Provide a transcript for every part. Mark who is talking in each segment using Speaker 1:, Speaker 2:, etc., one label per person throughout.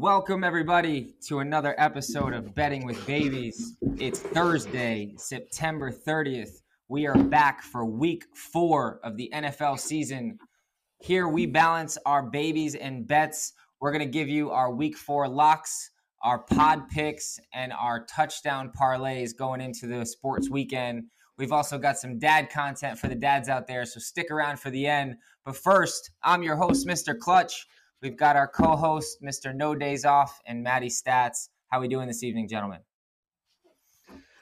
Speaker 1: Welcome, everybody, to another episode of Betting with Babies. It's Thursday, September 30th. We are back for week four of the NFL season. Here we balance our babies and bets. We're going to give you our week four locks, our pod picks, and our touchdown parlays going into the sports weekend. We've also got some dad content for the dads out there, so stick around for the end. But first, I'm your host, Mr. Clutch. We've got our co-host, Mr. No Days Off, and Maddie Stats. How are we doing this evening, gentlemen?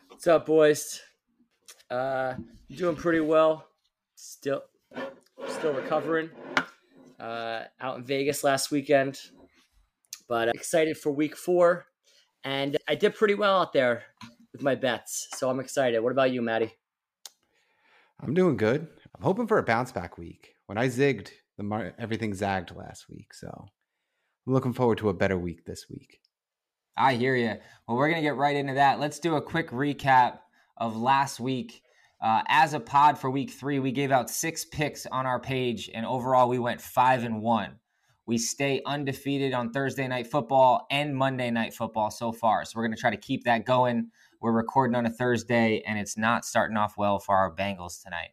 Speaker 2: What's up, boys? Uh, doing pretty well. Still, still recovering. Uh, out in Vegas last weekend, but excited for Week Four, and I did pretty well out there with my bets, so I'm excited. What about you, Maddie?
Speaker 3: I'm doing good. I'm hoping for a bounce back week. When I zigged the mar- everything zagged last week. So I'm looking forward to a better week this week.
Speaker 1: I hear you. Well, we're going to get right into that. Let's do a quick recap of last week. Uh, as a pod for week three, we gave out six picks on our page, and overall, we went five and one. We stay undefeated on Thursday night football and Monday night football so far. So we're going to try to keep that going. We're recording on a Thursday, and it's not starting off well for our Bengals tonight.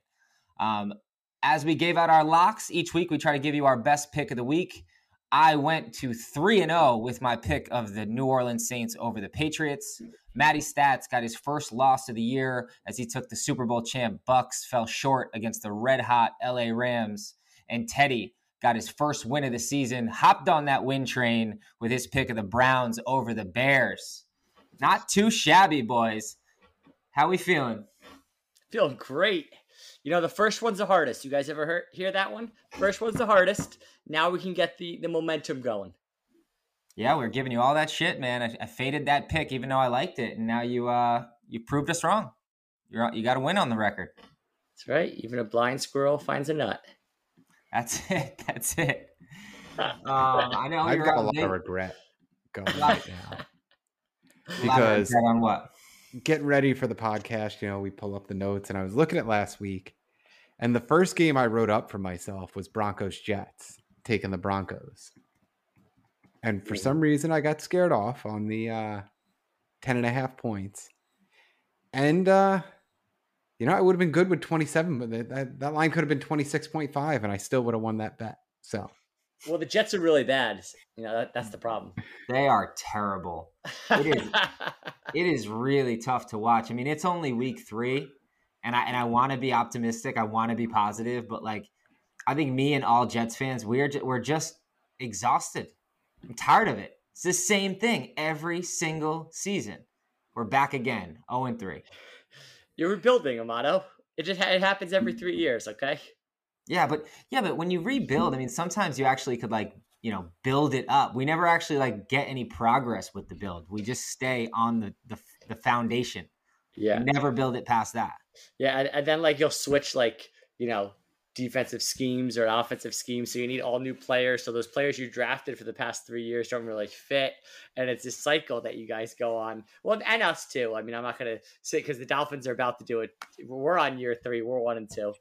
Speaker 1: Um, as we gave out our locks each week, we try to give you our best pick of the week. I went to 3 and 0 with my pick of the New Orleans Saints over the Patriots. Matty Stats got his first loss of the year as he took the Super Bowl champ Bucks, fell short against the red hot LA Rams. And Teddy got his first win of the season, hopped on that win train with his pick of the Browns over the Bears. Not too shabby, boys. How we feeling?
Speaker 2: Feeling great. You know, the first one's the hardest. You guys ever heard, hear that one? First one's the hardest. Now we can get the, the momentum going.
Speaker 1: Yeah, we are giving you all that shit, man. I, I, faded that pick even though I liked it, and now you uh you proved us wrong. You're you got to win on the record.
Speaker 2: That's right. Even a blind squirrel finds a nut.
Speaker 1: That's it. That's it. um, I know
Speaker 3: I've got a lot big... of regret going right now because
Speaker 1: on what
Speaker 3: getting ready for the podcast, you know, we pull up the notes and I was looking at last week. And the first game I wrote up for myself was Broncos Jets, taking the Broncos. And for some reason, I got scared off on the uh, 10 and a half points. And, uh, you know, I would have been good with 27, but that, that line could have been 26.5, and I still would have won that bet. So
Speaker 2: well, the Jets are really bad. You know, that, that's the problem.
Speaker 1: They are terrible. It is it is really tough to watch. I mean, it's only week 3 and I and I want to be optimistic. I want to be positive, but like I think me and all Jets fans, we're we're just exhausted. I'm tired of it. It's the same thing every single season. We're back again, 0 and 3.
Speaker 2: You're rebuilding, Amato. It just it happens every 3 years, okay?
Speaker 1: Yeah, but yeah, but when you rebuild, I mean, sometimes you actually could like you know build it up. We never actually like get any progress with the build. We just stay on the the, the foundation.
Speaker 2: Yeah,
Speaker 1: we never build it past that.
Speaker 2: Yeah, and, and then like you'll switch like you know defensive schemes or offensive schemes. So you need all new players. So those players you drafted for the past three years don't really fit. And it's this cycle that you guys go on. Well, and us too. I mean, I'm not going to say because the Dolphins are about to do it. We're on year three. We're one and two.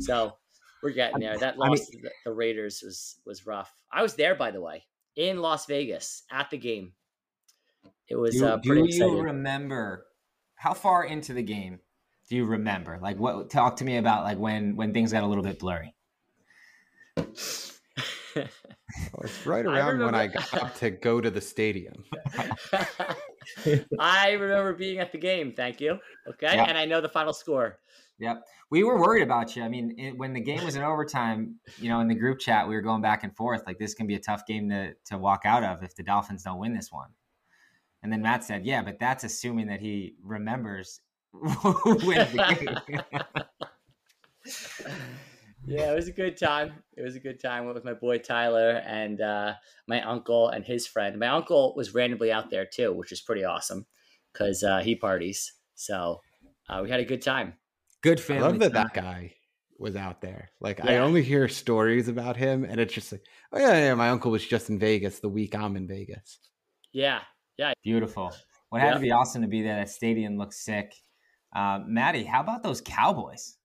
Speaker 2: So we're getting there. That loss I mean, to the Raiders was was rough. I was there, by the way, in Las Vegas at the game. It was
Speaker 1: do,
Speaker 2: uh, pretty
Speaker 1: do
Speaker 2: exciting.
Speaker 1: you remember how far into the game do you remember? Like, what? Talk to me about like when when things got a little bit blurry.
Speaker 3: Well, it's right around I when I got to go to the stadium.
Speaker 2: I remember being at the game. Thank you. Okay, and I know the final score.
Speaker 1: Yep. We were worried about you. I mean, it, when the game was in overtime, you know, in the group chat, we were going back and forth like this can be a tough game to to walk out of if the Dolphins don't win this one. And then Matt said, "Yeah, but that's assuming that he remembers who wins the game."
Speaker 2: yeah, it was a good time. It was a good time. Went with my boy Tyler and uh, my uncle and his friend. My uncle was randomly out there too, which is pretty awesome because uh, he parties. So uh, we had a good time.
Speaker 1: Good family.
Speaker 3: I love that that guy was out there. Like yeah. I only hear stories about him, and it's just like, oh yeah, yeah. My uncle was just in Vegas the week I'm in Vegas.
Speaker 2: Yeah, yeah.
Speaker 1: Beautiful. What had to be awesome to be there. That stadium looks sick. Uh, Maddie, how about those Cowboys?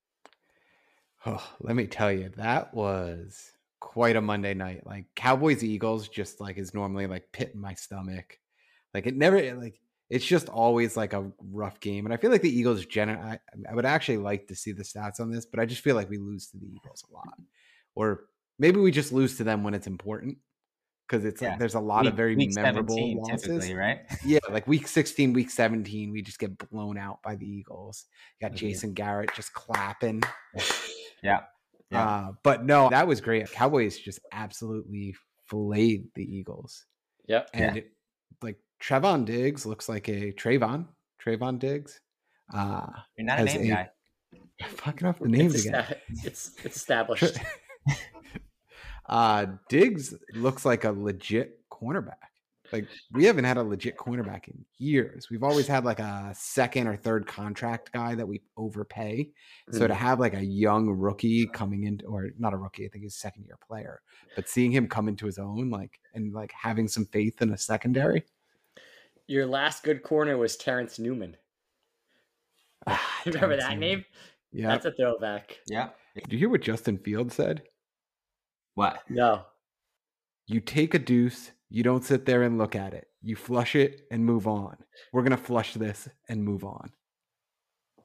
Speaker 3: Oh, let me tell you, that was quite a Monday night. Like Cowboys Eagles just like is normally like pit in my stomach. Like it never like it's just always like a rough game. And I feel like the Eagles gen I, I would actually like to see the stats on this, but I just feel like we lose to the Eagles a lot. Or maybe we just lose to them when it's important. Because it's
Speaker 1: Yeah.
Speaker 3: like there's a lot
Speaker 1: Week-
Speaker 3: of very memorable
Speaker 1: 17
Speaker 3: losses.
Speaker 1: right?
Speaker 3: Yeah, like week 16, week 17, we just get blown out by the Eagles. You got
Speaker 1: Mhm.
Speaker 3: Jason Garrett just clapping.
Speaker 1: Yeah. Yeah.
Speaker 3: Uh, but no, that was great. Cowboys just absolutely flayed the Eagles.
Speaker 2: Yep.
Speaker 3: And it, like Trevon Diggs looks like a Trayvon, Trayvon Diggs. Uh,
Speaker 1: You're not a name
Speaker 3: a-
Speaker 1: guy.
Speaker 3: fucking off the names
Speaker 2: it's,
Speaker 3: again.
Speaker 2: it's it's established.
Speaker 3: uh, Diggs looks like a legit cornerback. Like we haven't had a legit cornerback in years. We've always had like a second or third contract guy that we overpay. So to have like a young rookie coming in, or not a rookie, I think he's a second year player, but seeing him come into his own, like and like having some faith in a secondary.
Speaker 2: Your last good corner was Terrence Newman.
Speaker 3: Ah,
Speaker 2: Remember
Speaker 3: Terrence
Speaker 2: that
Speaker 3: Newman.
Speaker 2: name?
Speaker 3: Yeah.
Speaker 2: That's a throwback.
Speaker 1: Yeah.
Speaker 3: Did you hear what Justin Fields said?
Speaker 1: What?
Speaker 2: No.
Speaker 3: You take a deuce, you don't sit there and look at it. You flush it and move on. We're gonna flush this and move on.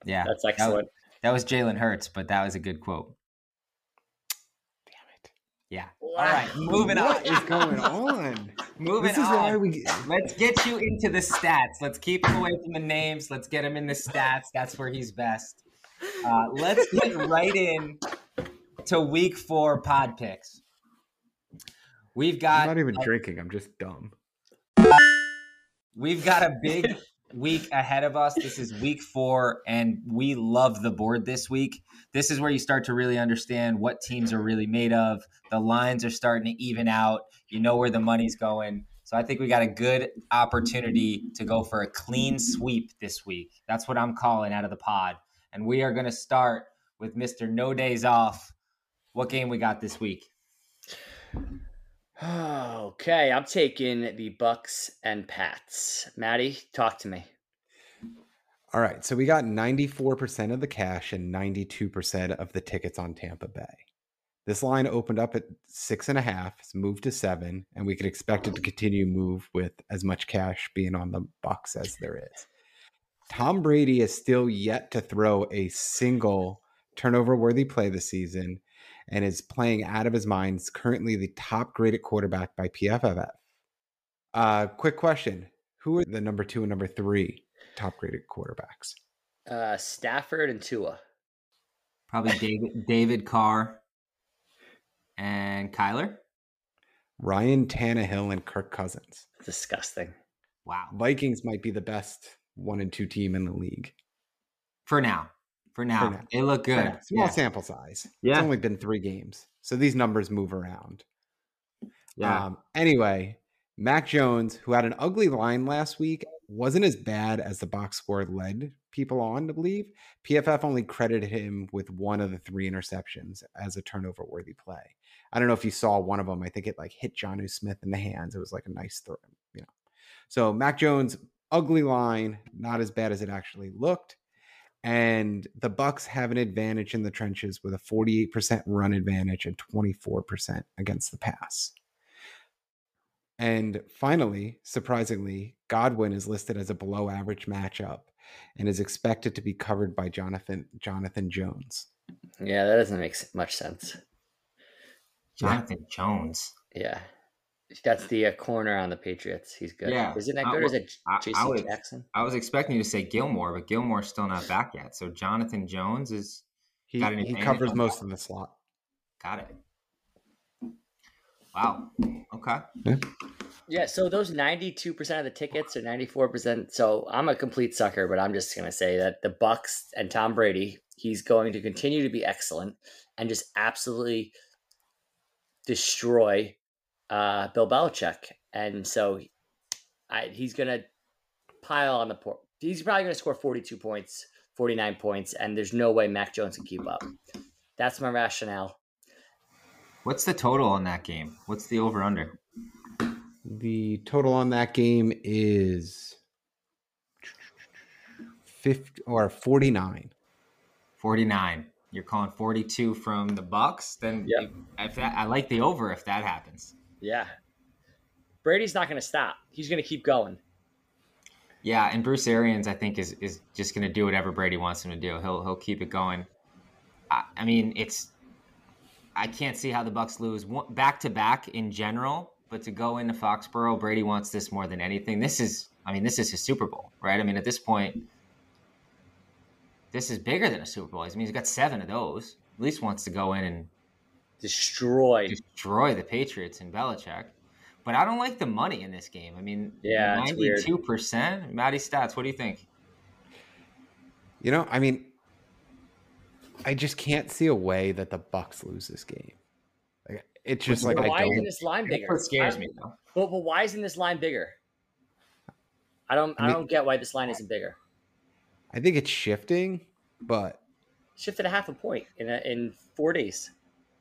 Speaker 1: Yeah.
Speaker 2: That's
Speaker 1: That was,
Speaker 2: excellent.
Speaker 1: that was Jalen Hurts, but that was a good quote.
Speaker 3: Damn it.
Speaker 1: Yeah. All right. Moving on.
Speaker 3: What is going on?
Speaker 1: Moving
Speaker 3: this is
Speaker 1: on.
Speaker 3: why we
Speaker 1: Let's get you into the stats. Let's keep him away from the names. Let's get him in the stats. That's where he's best. Uh, let's get right in to week four pod picks. We've got
Speaker 3: I'm not even
Speaker 1: a-
Speaker 3: drinking. I'm just dumb.
Speaker 1: We've got a big week ahead of us. This is week four, and we love the board this week. This is where you start to really understand what teams are really made of. The lines are starting to even out. You know where the money's going. So I think we got a good opportunity to go for a clean sweep this week. That's what I'm calling out of the pod. And we are going to start with Mr. No Days Off. What game we got this week?
Speaker 2: Okay, I'm taking the Bucks and Pats. Maddie, talk to me.
Speaker 3: All right. So we got 94% of the cash and 92% of the tickets on Tampa Bay. This line opened up at six and a half, it's moved to seven, and we could expect it to continue move with as much cash being on the Bucks as there is. Tom Brady is still yet to throw a single turnover worthy play this season and is playing out of his mind. He's currently the top graded quarterback by PFF. Uh, quick question Who are the number two and number three top graded quarterbacks?
Speaker 2: Uh, Stafford and Tua.
Speaker 1: Probably David, David Carr and Kyler.
Speaker 3: Ryan Tannehill and Kirk Cousins.
Speaker 2: Disgusting.
Speaker 1: Wow.
Speaker 3: Vikings might be the best one and two team in the league.
Speaker 1: For now. For now.
Speaker 3: now.
Speaker 1: They look good.
Speaker 3: Small
Speaker 1: Yeah.
Speaker 3: sample size.
Speaker 1: Yeah.
Speaker 3: It's only been three games. So these numbers move around.
Speaker 1: Yeah.
Speaker 3: Um, anyway, Mac Jones, who had an ugly line last week, wasn't as bad as the box score led people on to believe. PFF only credited him with one of the three interceptions as a turnover worthy play. I don't know if you saw one of them. I think it like hit Jonnu Smith in the hands. It was like a nice throw, you know. So Mac Jones, ugly line, not as bad as it actually looked. And the Bucks have an advantage in the trenches with a 48% run advantage and 24% against the pass. And finally, surprisingly, Godwin is listed as a below average matchup and is expected to be covered by Jonathan Jonathan Jones.
Speaker 2: Yeah, that doesn't make much sense.
Speaker 1: Jonathan Jones.
Speaker 2: Yeah. That's the uh, corner on the Patriots. He's good.
Speaker 1: Yeah.
Speaker 2: Isn't that
Speaker 1: I-
Speaker 2: good or is it
Speaker 1: I- I J.C.
Speaker 2: Jackson?
Speaker 1: I was expecting you to say Gilmore, but Gilmore's still not back yet. So Jonathan Jones is
Speaker 3: He,
Speaker 1: Got
Speaker 3: he covers most
Speaker 1: that?
Speaker 3: of the slot.
Speaker 1: got it. Wow. Okay.
Speaker 2: Yeah, so those 92% of the tickets are 94%. So I'm a complete sucker, but I'm just going to say that the Bucks and Tom Brady, he's going to continue to be excellent and just absolutely destroy uh, Bill Belichick. And so I, he's going to pile on the port. He's probably going to score 42 points, 49 points, and there's no way Mac Jones can keep up. That's my rationale.
Speaker 1: What's the total on that game? What's the over under?
Speaker 3: The total on that game is 50 or 49.
Speaker 1: 49. You're calling 42 from the Bucks. Then
Speaker 2: Yep.
Speaker 1: if that, I like the over if that happens.
Speaker 2: Yeah. Brady's not going to stop. He's going to keep going.
Speaker 1: Yeah, and Bruce Arians, I think, is is just going to do whatever Brady wants him to do. He'll he'll keep it going. I, I mean, it's I can't see how the Bucks lose back to back in general, but to go into Foxborough, Brady wants this more than anything. This is, I mean, this is his Super Bowl, right? I mean, at this point, this is bigger than a Super Bowl. I mean, he's got seven of those. At least wants to go in and
Speaker 2: Destroy.
Speaker 1: destroy the Patriots and Belichick. But I don't like the money in this game. I mean,
Speaker 2: Yeah,
Speaker 1: ninety-two percent. Matty stats. What do you think?
Speaker 3: You know, I mean, I just can't see a way that the Bucks lose this game. Like, it's just like
Speaker 2: But
Speaker 3: I
Speaker 2: why isn't
Speaker 3: don't.
Speaker 2: this line
Speaker 1: That's
Speaker 2: bigger?
Speaker 1: what scares me though.
Speaker 2: But, but why isn't this line bigger? I don't.
Speaker 3: I
Speaker 2: I, don't get why this line isn't bigger.
Speaker 3: I think it's shifting, but
Speaker 2: Shifted a half a point in a, in four days.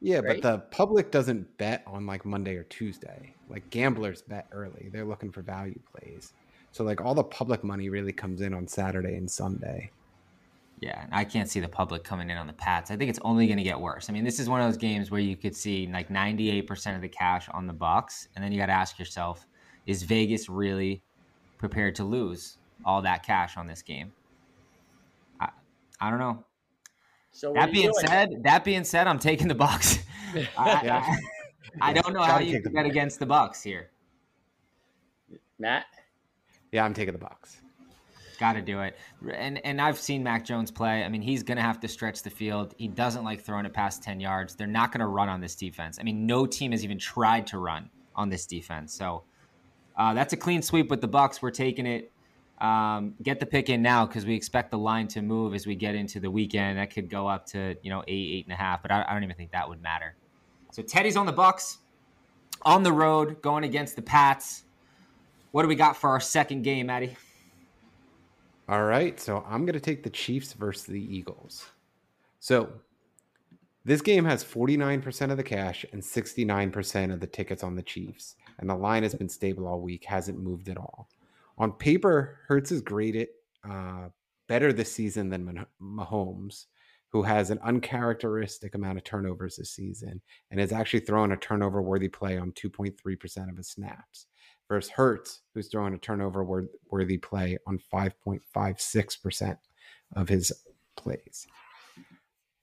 Speaker 3: Yeah,
Speaker 2: Right.
Speaker 3: but the public doesn't bet on like Monday or Tuesday. Like gamblers bet early. They're looking for value plays. So like all the public money really comes in on Saturday and Sunday.
Speaker 1: Yeah, I can't see the public coming in on the Pats. I think it's only going to get worse. I mean, this is one of those games where you could see like 98% of the cash on the Bucks, and then you got to ask yourself, is Vegas really prepared to lose all that cash on this game? I, I don't know.
Speaker 2: So
Speaker 1: That being said, that being said, I'm taking the Bucks. I, I, I don't know how you
Speaker 3: take
Speaker 1: can bet against the Bucks here.
Speaker 2: Matt.
Speaker 3: Yeah, I'm taking the Bucks.
Speaker 1: Got to do it. And and I've seen Mac Jones play. I mean, he's going to have to stretch the field. He doesn't like throwing it past 10 yards. They're not going to run on this defense. I mean, no team has even tried to run on this defense. So uh, that's a clean sweep with the Bucks. We're taking it. Um, get the pick in now because we expect the line to move as we get into the weekend. That could go up to you know eight, eight and a half, but I, I don't even think that would matter. So Teddy's on the Bucks, on the road, going against the Pats. What do we got for our second game, Maddie?
Speaker 3: All right, so I'm going to take the Chiefs versus the Eagles. So this game has 49% of the cash and 69% of the tickets on the Chiefs, and the line has been stable all week, hasn't moved at all. On paper, Hurts is graded uh, better this season than Mah- Mahomes, who has an uncharacteristic amount of turnovers this season and has actually thrown a turnover worthy play on 2.3% of his snaps versus Hurts, who's throwing a turnover worthy play on 5.56% of his plays.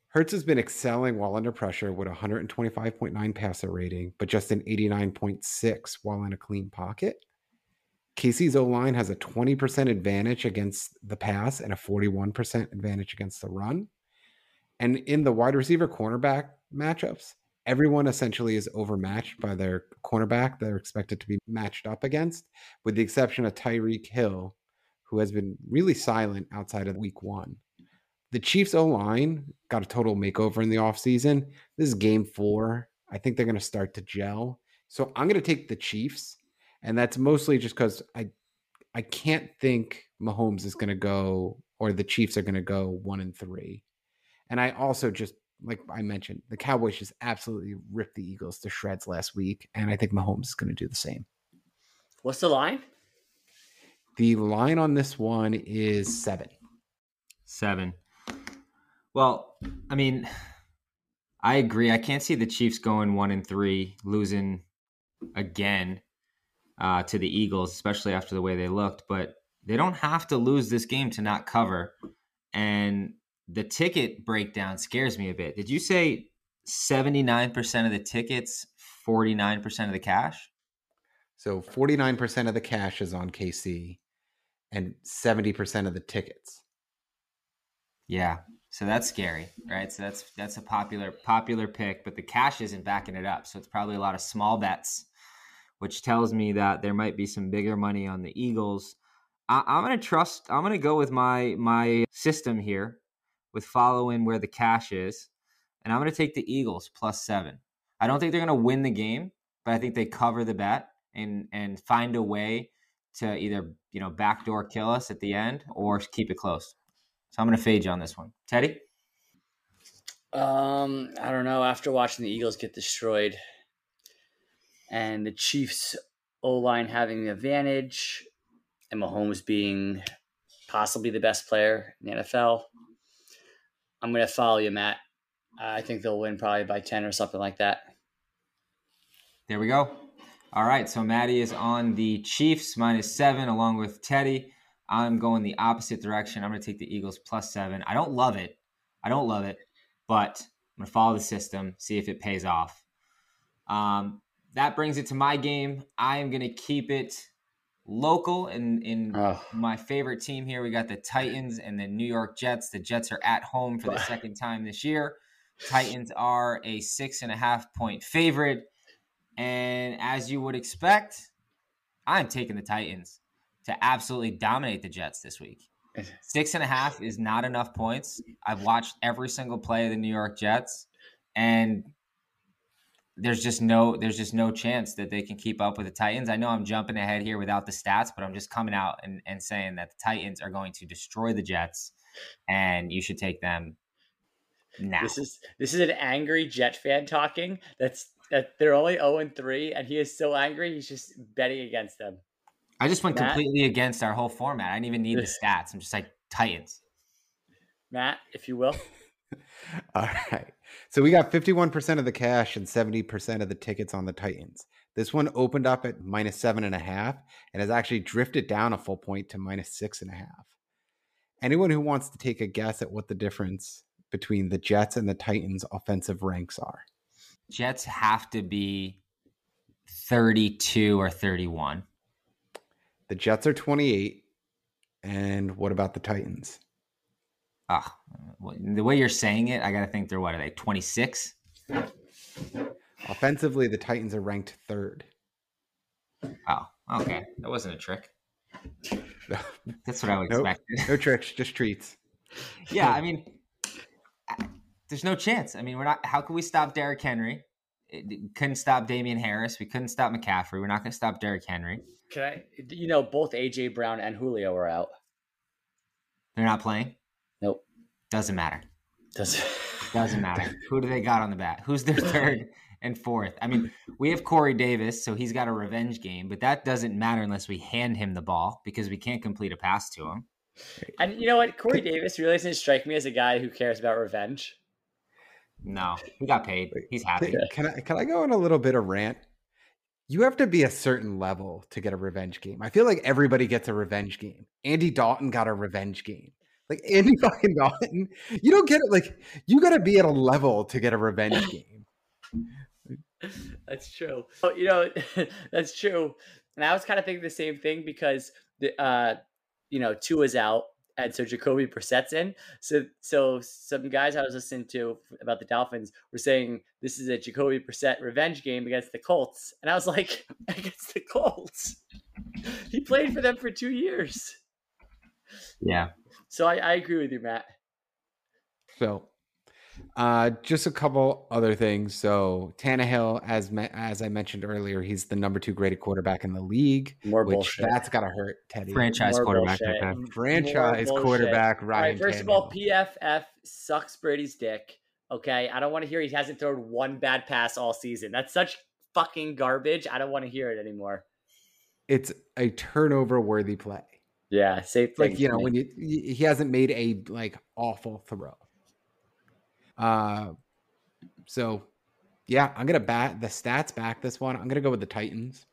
Speaker 3: Hurts has been excelling while under pressure with a 125.9 passer rating, but just an 89.6 while in a clean pocket. KC's O line has a 20% advantage against the pass and a 41% advantage against the run. And in the wide receiver cornerback matchups, everyone essentially is overmatched by their cornerback they're expected to be matched up against, with the exception of Tyreek Hill, who has been really silent outside of week one. The Chiefs O line got a total makeover in the offseason. This is game four. I think they're going to start to gel. So I'm going to take the Chiefs. And that's mostly just because I I can't think Mahomes is going to go or the Chiefs are going to go one and three. And I also just like I mentioned, the Cowboys just absolutely ripped the Eagles to shreds last week, and I think Mahomes is going to do the same.
Speaker 2: What's the line?
Speaker 3: The line on this one is seven.
Speaker 1: Seven. Well, I mean, I agree. I can't see the Chiefs going one and three, losing again uh, to the Eagles, especially after the way they looked. But they don't have to lose this game to not cover. And the ticket breakdown scares me a bit. Did you say 79% of the tickets, 49% of the cash?
Speaker 3: So 49% of the cash is on KC and 70% of the tickets.
Speaker 1: Yeah. So that's scary, right? So that's that's a popular popular pick, but the cash isn't backing it up. So it's probably a lot of small bets, which tells me that there might be some bigger money on the Eagles. I, I'm gonna trust. I'm gonna go with my my system here, with following where the cash is, and I'm gonna take the Eagles plus seven. I don't think they're gonna win the game, but I think they cover the bet and and find a way to either you know backdoor kill us at the end or keep it close. So I'm to fade you on this one. Teddy?
Speaker 2: Um, I don't know. After watching the Eagles get destroyed and the Chiefs O line having the advantage and Mahomes being possibly the best player in the NFL, I'm going to follow you, Matt. I think they'll win probably by 10 or something like that.
Speaker 1: There we go. All right. So Maddie is on the Chiefs minus seven along with Teddy. I'm going the opposite direction. I'm going to take the Eagles plus seven. I don't love it. I don't love it, but I'm going to follow the system, see if it pays off. Um, that brings it to my game. I am going to keep it local in in
Speaker 2: Oh.
Speaker 1: my favorite team here. We got the Titans and the New York Jets. The Jets are at home for the second time this year. Titans are a six and a half point favorite. And as you would expect, I'm taking the Titans to absolutely dominate the Jets this week. Six and a half is not enough points. I've watched every single play of the New York Jets, and there's just no there's just no chance that they can keep up with the Titans. I know I'm jumping ahead here without the stats, but I'm just coming out and, and saying that the Titans are going to destroy the Jets, and you should take them now.
Speaker 2: This is this is an angry Jet fan talking. That's that they're only 0 and 3 and he is so angry he's just betting against them.
Speaker 1: I just went
Speaker 2: Matt?
Speaker 1: completely against our whole format. I didn't even need the stats. I'm just like Titans.
Speaker 2: Matt, if you will.
Speaker 3: All right. So we got 51% of the cash and 70% of the tickets on the Titans. This one opened up at minus seven and a half and has actually drifted down a full point to minus six and a half. Anyone who wants to take a guess at what the difference between the Jets and the Titans offensive ranks are?
Speaker 1: Jets have to be 32 or 31.
Speaker 3: The Jets are 28. And what about the Titans?
Speaker 1: Ah, well, the way you're saying it, I got to think they're what are they 26?
Speaker 3: Offensively, the Titans are ranked third.
Speaker 1: Oh, okay. That wasn't a trick. That's what I would
Speaker 3: Nope.
Speaker 1: expect.
Speaker 3: No tricks, just treats.
Speaker 1: yeah, I mean, I- there's no chance. I mean, we're not. How can we stop Derrick Henry? It, it couldn't stop Damien Harris. We couldn't stop McCaffrey. We're not going to stop Derrick Henry.
Speaker 2: Can I you know both AJ Brown and Julio are out.
Speaker 1: They're not playing.
Speaker 2: Nope.
Speaker 1: Doesn't matter.
Speaker 2: Does
Speaker 1: Doesn't matter. Who do they got on the bat? Who's their third and fourth? I mean, we have Corey Davis, so he's got a revenge game, but that doesn't matter unless we hand him the ball because we can't complete a pass to him.
Speaker 2: And you know what? Corey Davis really doesn't strike me as a guy who cares about revenge.
Speaker 1: No, he got paid. He's happy.
Speaker 3: Can- Can I can I go on a little bit of rant? You have to be a certain level to get a revenge game. I feel like everybody gets a revenge game. Andy Dalton got a revenge game. Like Andy fucking Dalton, you don't get it. Like you got to be at a level to get a revenge game.
Speaker 2: That's true. Oh, you know, that's true. And I was kind of thinking the same thing because the uh, you know, Tua is out, and so Jacoby Brissett's in. So, so some guys I was listening to about the Dolphins were saying this is a Jacoby Brissett revenge game against the Colts, and I was like, against the Colts. he played for them for two years.
Speaker 1: Yeah.
Speaker 2: So I, I agree with you, Matt.
Speaker 3: So, uh, just a couple other things. So Tannehill, as me- as I mentioned earlier, he's the number two graded quarterback in the league.
Speaker 2: More
Speaker 3: which
Speaker 2: bullshit.
Speaker 3: that's gotta hurt Teddy.
Speaker 1: Franchise
Speaker 2: More
Speaker 1: quarterback.
Speaker 2: bullshit.
Speaker 1: okay.
Speaker 2: More
Speaker 3: Franchise
Speaker 2: bullshit.
Speaker 3: quarterback Ryan.
Speaker 2: right, first of all,
Speaker 3: Tannehill.
Speaker 2: PFF sucks Brady's dick. Okay, I don't want to hear he hasn't thrown one bad pass all season. That's such fucking garbage. I don't want to hear it anymore.
Speaker 3: it's a turnover worthy play.
Speaker 2: Yeah, safe.
Speaker 3: like you know when you he hasn't made a like awful throw uh so yeah i'm gonna bat the stats back this one i'm gonna go with the titans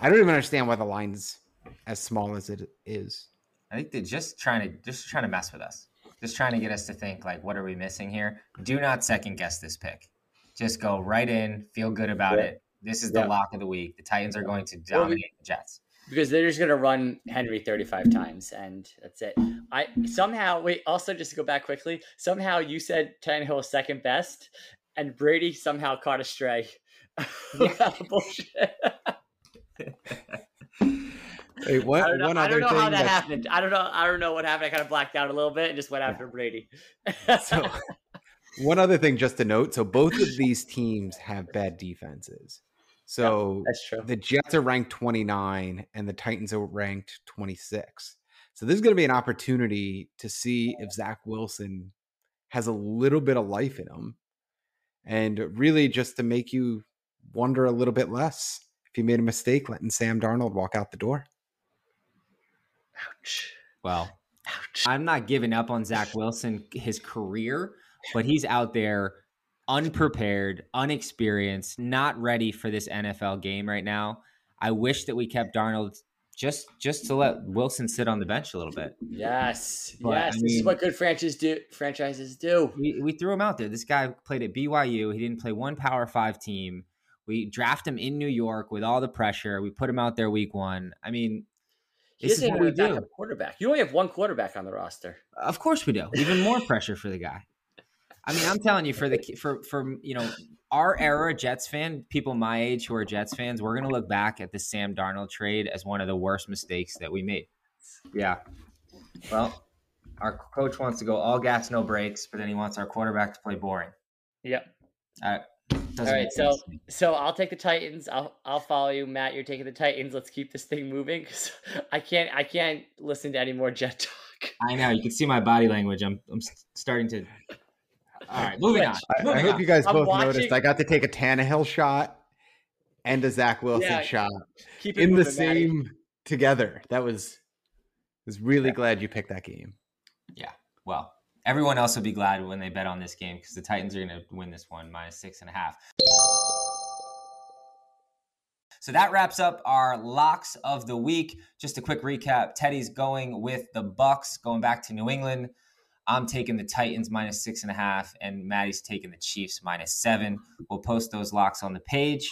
Speaker 3: i don't even understand why the line's as small as it is
Speaker 1: I think they're just trying to just trying to mess with us. Just trying to get us to think like, what are we missing here? Do not second guess this pick. Just go right in, feel good about
Speaker 2: Yeah.
Speaker 1: it. This is the lock of the week. The Titans are going to
Speaker 2: Well, we-
Speaker 1: dominate the Jets.
Speaker 2: Because they're just gonna run Henry 35 times and that's it. I somehow wait. Also, just to go back quickly, somehow you said Tannehill second best, and Brady somehow caught a stray. Yeah. Bullshit.
Speaker 3: Wait, what
Speaker 2: I don't know,
Speaker 3: one
Speaker 2: I
Speaker 3: other
Speaker 2: don't know
Speaker 3: thing
Speaker 2: how that
Speaker 3: that's-
Speaker 2: happened. I don't know. I don't know what happened. I kind of blacked out a little bit and just went after Brady.
Speaker 3: so one other thing just to note so both of these teams have bad defenses so
Speaker 2: That's true.
Speaker 3: the Jets are ranked 29 and the Titans are ranked 26. So this is going to be an opportunity to see if Zach Wilson has a little bit of life in him and really just to make you wonder a little bit less if you made a mistake letting Sam Darnold walk out the door.
Speaker 2: Ouch.
Speaker 1: Well,
Speaker 2: Ouch.
Speaker 1: I'm not giving up on Zach Wilson his career, but he's out there unprepared, unexperienced, not ready for this NFL game right now. I wish that we kept Darnold just just to let Wilson sit on the bench a little bit.
Speaker 2: Yes,
Speaker 1: But,
Speaker 2: yes.
Speaker 1: I
Speaker 2: this is what good franchises do. Franchises do.
Speaker 1: We, we threw him out there. This guy played at BYU. He didn't play one Power Five team. We draft him in New York with all the pressure. We put him out there week one. I mean,
Speaker 2: He
Speaker 1: this is what we do.
Speaker 2: quarterback. You only have one quarterback on the roster.
Speaker 1: Of course we do. Even more pressure for the guy. I mean, I'm telling you, for the for for you know our era Jets fan, people my age who are Jets fans, we're gonna look back at the Sam Darnold trade as one of the worst mistakes that we made. Yeah. Well, our coach wants to go all gas, no brakes, but then he wants our quarterback to play boring.
Speaker 2: Yep.
Speaker 1: Uh, doesn't
Speaker 2: All right, so
Speaker 1: sense to me.
Speaker 2: so I'll take the Titans. I'll I'll follow you, Matt. You're taking the Titans. Let's keep this thing moving. 'cause I can't I can't listen to any more Jet talk.
Speaker 1: I know you can see my body language. I'm I'm starting to. All right, moving on.
Speaker 2: Switch.
Speaker 3: I, I hope
Speaker 1: on.
Speaker 3: you guys
Speaker 2: I'm
Speaker 3: both
Speaker 2: watching-
Speaker 3: noticed. I got to take a Tannehill shot and a Zach Wilson
Speaker 2: Yeah,
Speaker 3: shot
Speaker 2: Keep
Speaker 3: in the
Speaker 2: moving, Matty.
Speaker 3: same together. That was was really glad you picked that game. Yeah.
Speaker 1: Well, everyone else will be glad when they bet on this game because the Titans are going to win this one minus six and a half. So that wraps up our locks of the week. Just a quick recap: Teddy's going with the Bucks, going back to New England. I'm taking the Titans minus six and a half, and Maddie's taking the Chiefs minus seven. We'll post those locks on the page.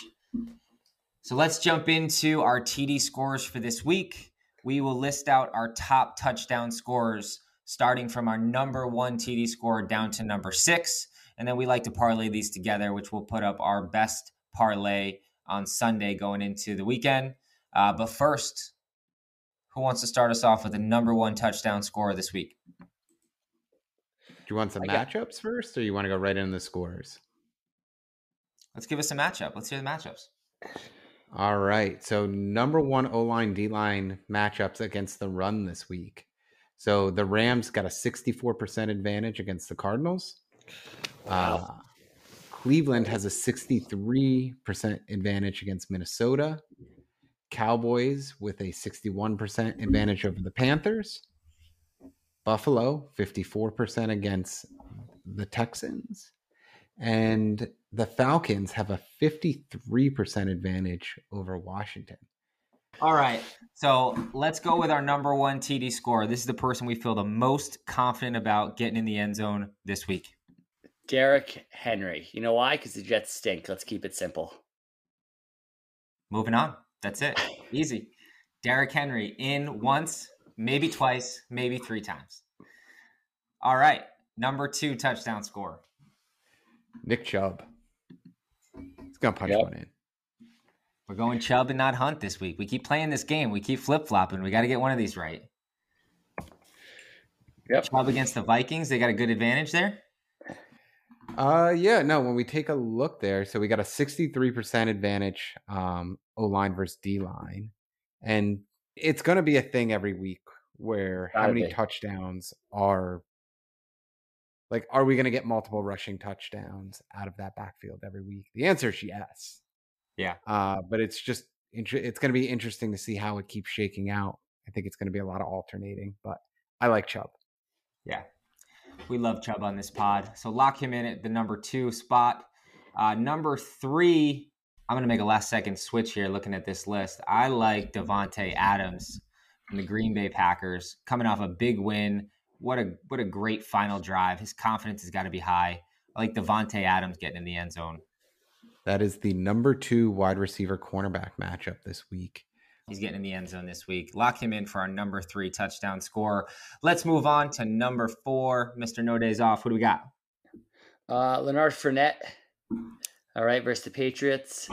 Speaker 1: So let's jump into our TD scores for this week. We will list out our top touchdown scores starting from our number one TD score down to number six. And then we like to parlay these together, which will put up our best parlay on Sunday going into the weekend. Uh, but first, who wants to start us off with the number one touchdown score this week?
Speaker 3: You want some
Speaker 2: I got-
Speaker 3: matchups first, or you want to go right into the scores?
Speaker 1: Let's give us a matchup. Let's hear the matchups.
Speaker 3: All right. So number one O line D line matchups against the run this week. So the Rams got a 64% advantage against the Cardinals. Uh, Cleveland has a 63% advantage against Minnesota. Cowboys with a 61% advantage over the Panthers. Buffalo 54% against the Texans. And the Falcons have a 53% advantage over Washington.
Speaker 1: All right. So let's go with our number one TD score. This is the person we feel the most confident about getting in the end zone this week.
Speaker 2: Derrick Henry. You know why? Because the Jets stink. Let's keep it simple.
Speaker 1: Moving on. That's it. Easy. Derrick Henry in once, maybe twice, maybe three times. All right. Number two touchdown score.
Speaker 3: Nick Chubb. He's going to punch
Speaker 2: Yep.
Speaker 3: one in.
Speaker 1: We're going Chubb and not Hunt this week. We keep playing this game. We keep flip flopping. We got to get one of these right.
Speaker 2: Yep.
Speaker 1: Chubb against the Vikings. They got a good advantage there.
Speaker 3: Uh, yeah, no. When we take a look there, so we got a sixty-three percent advantage, um, O line versus D line, and it's going to be a thing every week where how
Speaker 2: Gotta
Speaker 3: many
Speaker 2: be.
Speaker 3: touchdowns are like, are we going to get multiple rushing touchdowns out of that backfield every week? The answer is yes.
Speaker 1: Yeah.
Speaker 3: Uh, but it's just it's going to be interesting to see how it keeps shaking out. I think it's going to be a lot of alternating, but I like Chubb.
Speaker 1: Yeah. We love Chubb on this pod. So lock him in at the number two spot. Uh, number three, I'm going to make a last second switch here looking at this list. I like Davante Adams from the Green Bay Packers coming off a big win. What a what a great final drive. His confidence has got to be high. I like Davante Adams getting in the end zone.
Speaker 3: That is the number two wide receiver cornerback matchup this week.
Speaker 1: He's getting in the end zone this week. Lock him in for our number three touchdown score. Let's move on to number four. Mr. No Days Off. What do we got?
Speaker 2: Uh, Leonard Fournette. All right, versus the Patriots.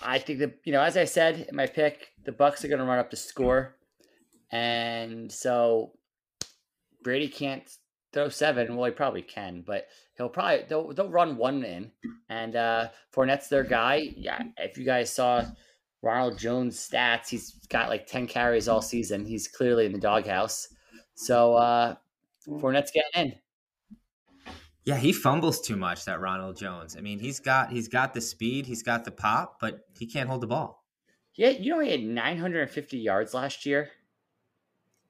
Speaker 2: I think that you know, as I said in my pick, the Bucks are going to run up the score, and so Brady can't throw seven. Well, he probably can, but he'll probably they'll they'll run one in, and uh, Fournette's their guy. Yeah, if you guys saw Ronald Jones' stats, he's got like ten carries all season. He's clearly in the doghouse. So uh, Fournette's getting in.
Speaker 1: Yeah, he fumbles too much. That Ronald Jones. I mean, he's got he's got the speed, he's got the pop, but he can't hold the ball.
Speaker 2: Yeah, you know he had 950 yards last year.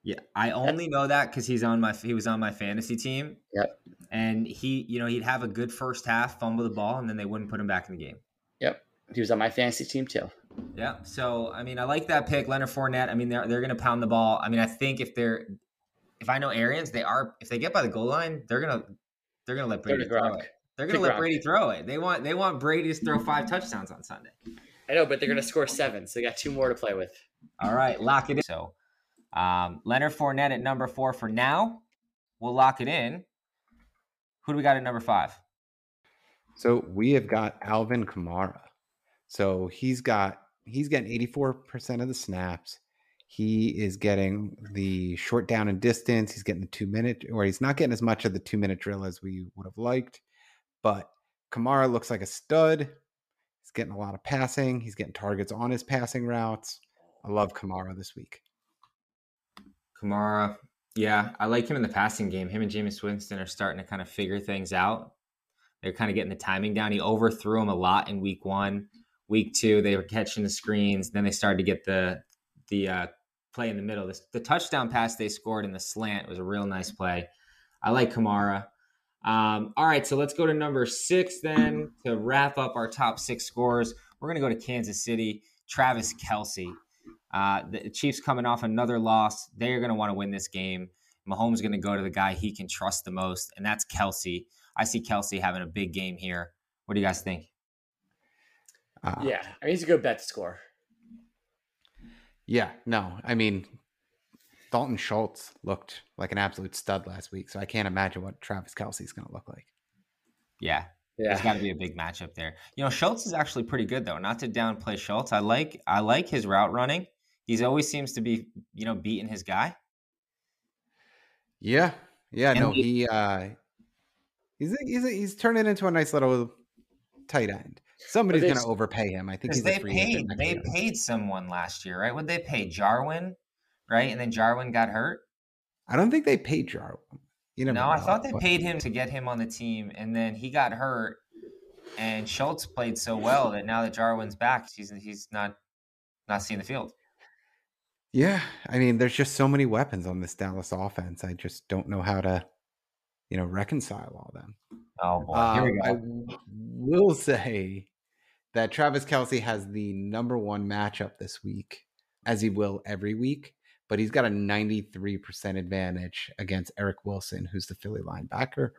Speaker 1: Yeah, I only know that because he's on my he was on my fantasy team.
Speaker 2: Yep.
Speaker 1: And he, you know, he'd have a good first half, fumble the ball, and then they wouldn't put him back in the game.
Speaker 2: Yep. He was on my fantasy team too.
Speaker 1: Yeah. So I mean, I like that pick, Leonard Fournette. I mean, they're they're gonna pound the ball. I mean, I think if they're if I know Arians, they are if they get by the goal line, they're gonna they're gonna let Brady throw it. They're gonna let Brady throw it. They want they want Brady to throw five touchdowns on Sunday.
Speaker 2: I know, but they're gonna score seven, so they got two more to play with.
Speaker 1: All right, lock it in. So um, Leonard Fournette at number four for now. We'll lock it in. Who do we got at number five?
Speaker 3: So we have got Alvin Kamara. So he's got he's getting 84% of the snaps. He is getting the short down and distance. He's getting the two minute, or he's not getting as much of the two minute drill as we would have liked. But Kamara looks like a stud. He's getting a lot of passing. He's getting targets on his passing routes. I love Kamara this week.
Speaker 1: Kamara, yeah, I like him in the passing game. Him and Jameis Winston are starting to kind of figure things out. They're kind of getting the timing down. He overthrew him a lot in week one. Week two, they were catching the screens. Then they started to get the the uh, play in the middle. The, the touchdown pass they scored in the slant was a real nice play. I like Kamara. Um, all right, so let's go to number six then to wrap up our top six scores. We're going to go to Kansas City. Travis Kelce. Uh, the Chiefs coming off another loss. They are going to want to win this game. Mahomes is going to go to the guy he can trust the most, and that's Kelce. I see Kelce having a big game here. What do you guys think?
Speaker 2: Uh, yeah, I mean, he's a good bet to score.
Speaker 3: Yeah, no, I mean, Dalton Schultz looked like an absolute stud last week, so I can't imagine what Travis Kelce is going to look like.
Speaker 1: Yeah, yeah. There's got to be a big matchup there. You know, Schultz is actually pretty good though. Not to downplay Schultz, I like I like his route running. He's always seems to be you know beating his guy.
Speaker 3: Yeah, yeah. And no, he, he uh, he's he's he's turning into a nice little tight end. Somebody's going to overpay him. I think he's
Speaker 1: they paid they year. paid someone last year, right? Would they pay Jarwin, right? And then Jarwin got hurt.
Speaker 3: I don't think they paid Jarwin.
Speaker 1: You know, no, I thought they paid him to get him on the team, and then he got hurt, and Schultz played so well that now that Jarwin's back, he's he's not not seeing the field.
Speaker 3: Yeah, I mean, there's just so many weapons on this Dallas offense. I just don't know how to, you know, reconcile all them.
Speaker 1: Oh boy, here we
Speaker 3: um, go. I will say that Travis Kelce has the number one matchup this week, as he will every week but he's got a 93% advantage against Eric Wilson, who's the Philly linebacker,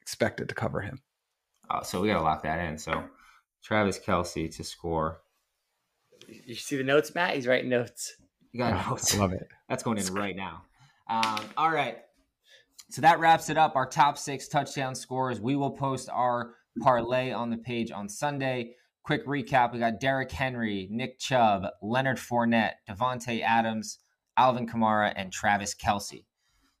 Speaker 3: expected to cover him.
Speaker 1: Oh, so we got to lock that in. So Travis Kelce to score.
Speaker 2: You see the notes, Matt? He's writing notes.
Speaker 1: You got oh, notes.
Speaker 3: I love it.
Speaker 1: That's going in right now. Um, all right. So that wraps it up. Our top six touchdown scores. We will post our parlay on the page on Sunday. Quick recap: We got Derrick Henry, Nick Chubb, Leonard Fournette, Davante Adams, Alvin Kamara, and Travis Kelce.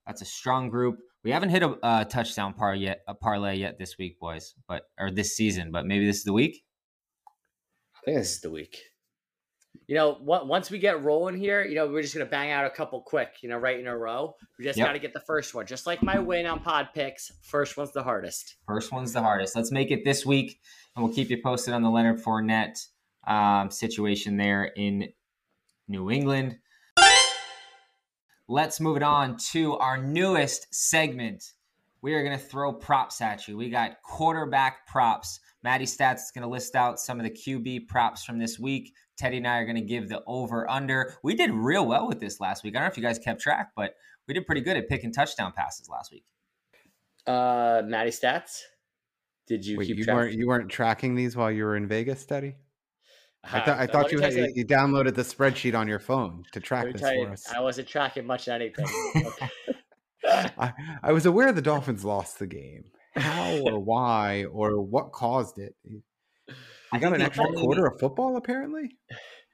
Speaker 1: That's a strong group. We haven't hit a, a touchdown par yet, a parlay yet this week, boys, but or this season. But maybe this is the week.
Speaker 2: I think this is the week. You know, once we get rolling here, you know, we're just gonna bang out a couple quick, you know, right in a row. We just yep. got to get the first one, just like my win on Pod Picks. First one's the hardest.
Speaker 1: First one's the hardest. Let's make it this week, and we'll keep you posted on the Leonard Fournette um, situation there in New England let's move it on to our newest segment. We are going to throw props at you. We got quarterback props. Maddie Stats is going to list out some of the QB props from this week. Teddy and I are going to give the over under. We did real well with this last week. I don't know if you guys kept track, but we did pretty good at picking touchdown passes last week.
Speaker 2: Uh, Maddie Stats. Did you
Speaker 3: Wait,
Speaker 2: keep
Speaker 3: you
Speaker 2: track?
Speaker 3: weren't you weren't tracking these while you were in Vegas, Teddy? I, th- I thought you had, you, you downloaded the spreadsheet on your phone to track this
Speaker 2: you,
Speaker 3: for us.
Speaker 2: I wasn't tracking much anything.
Speaker 3: I, I was aware the Dolphins lost the game. How or why or what caused it? I got an extra only, quarter of football apparently.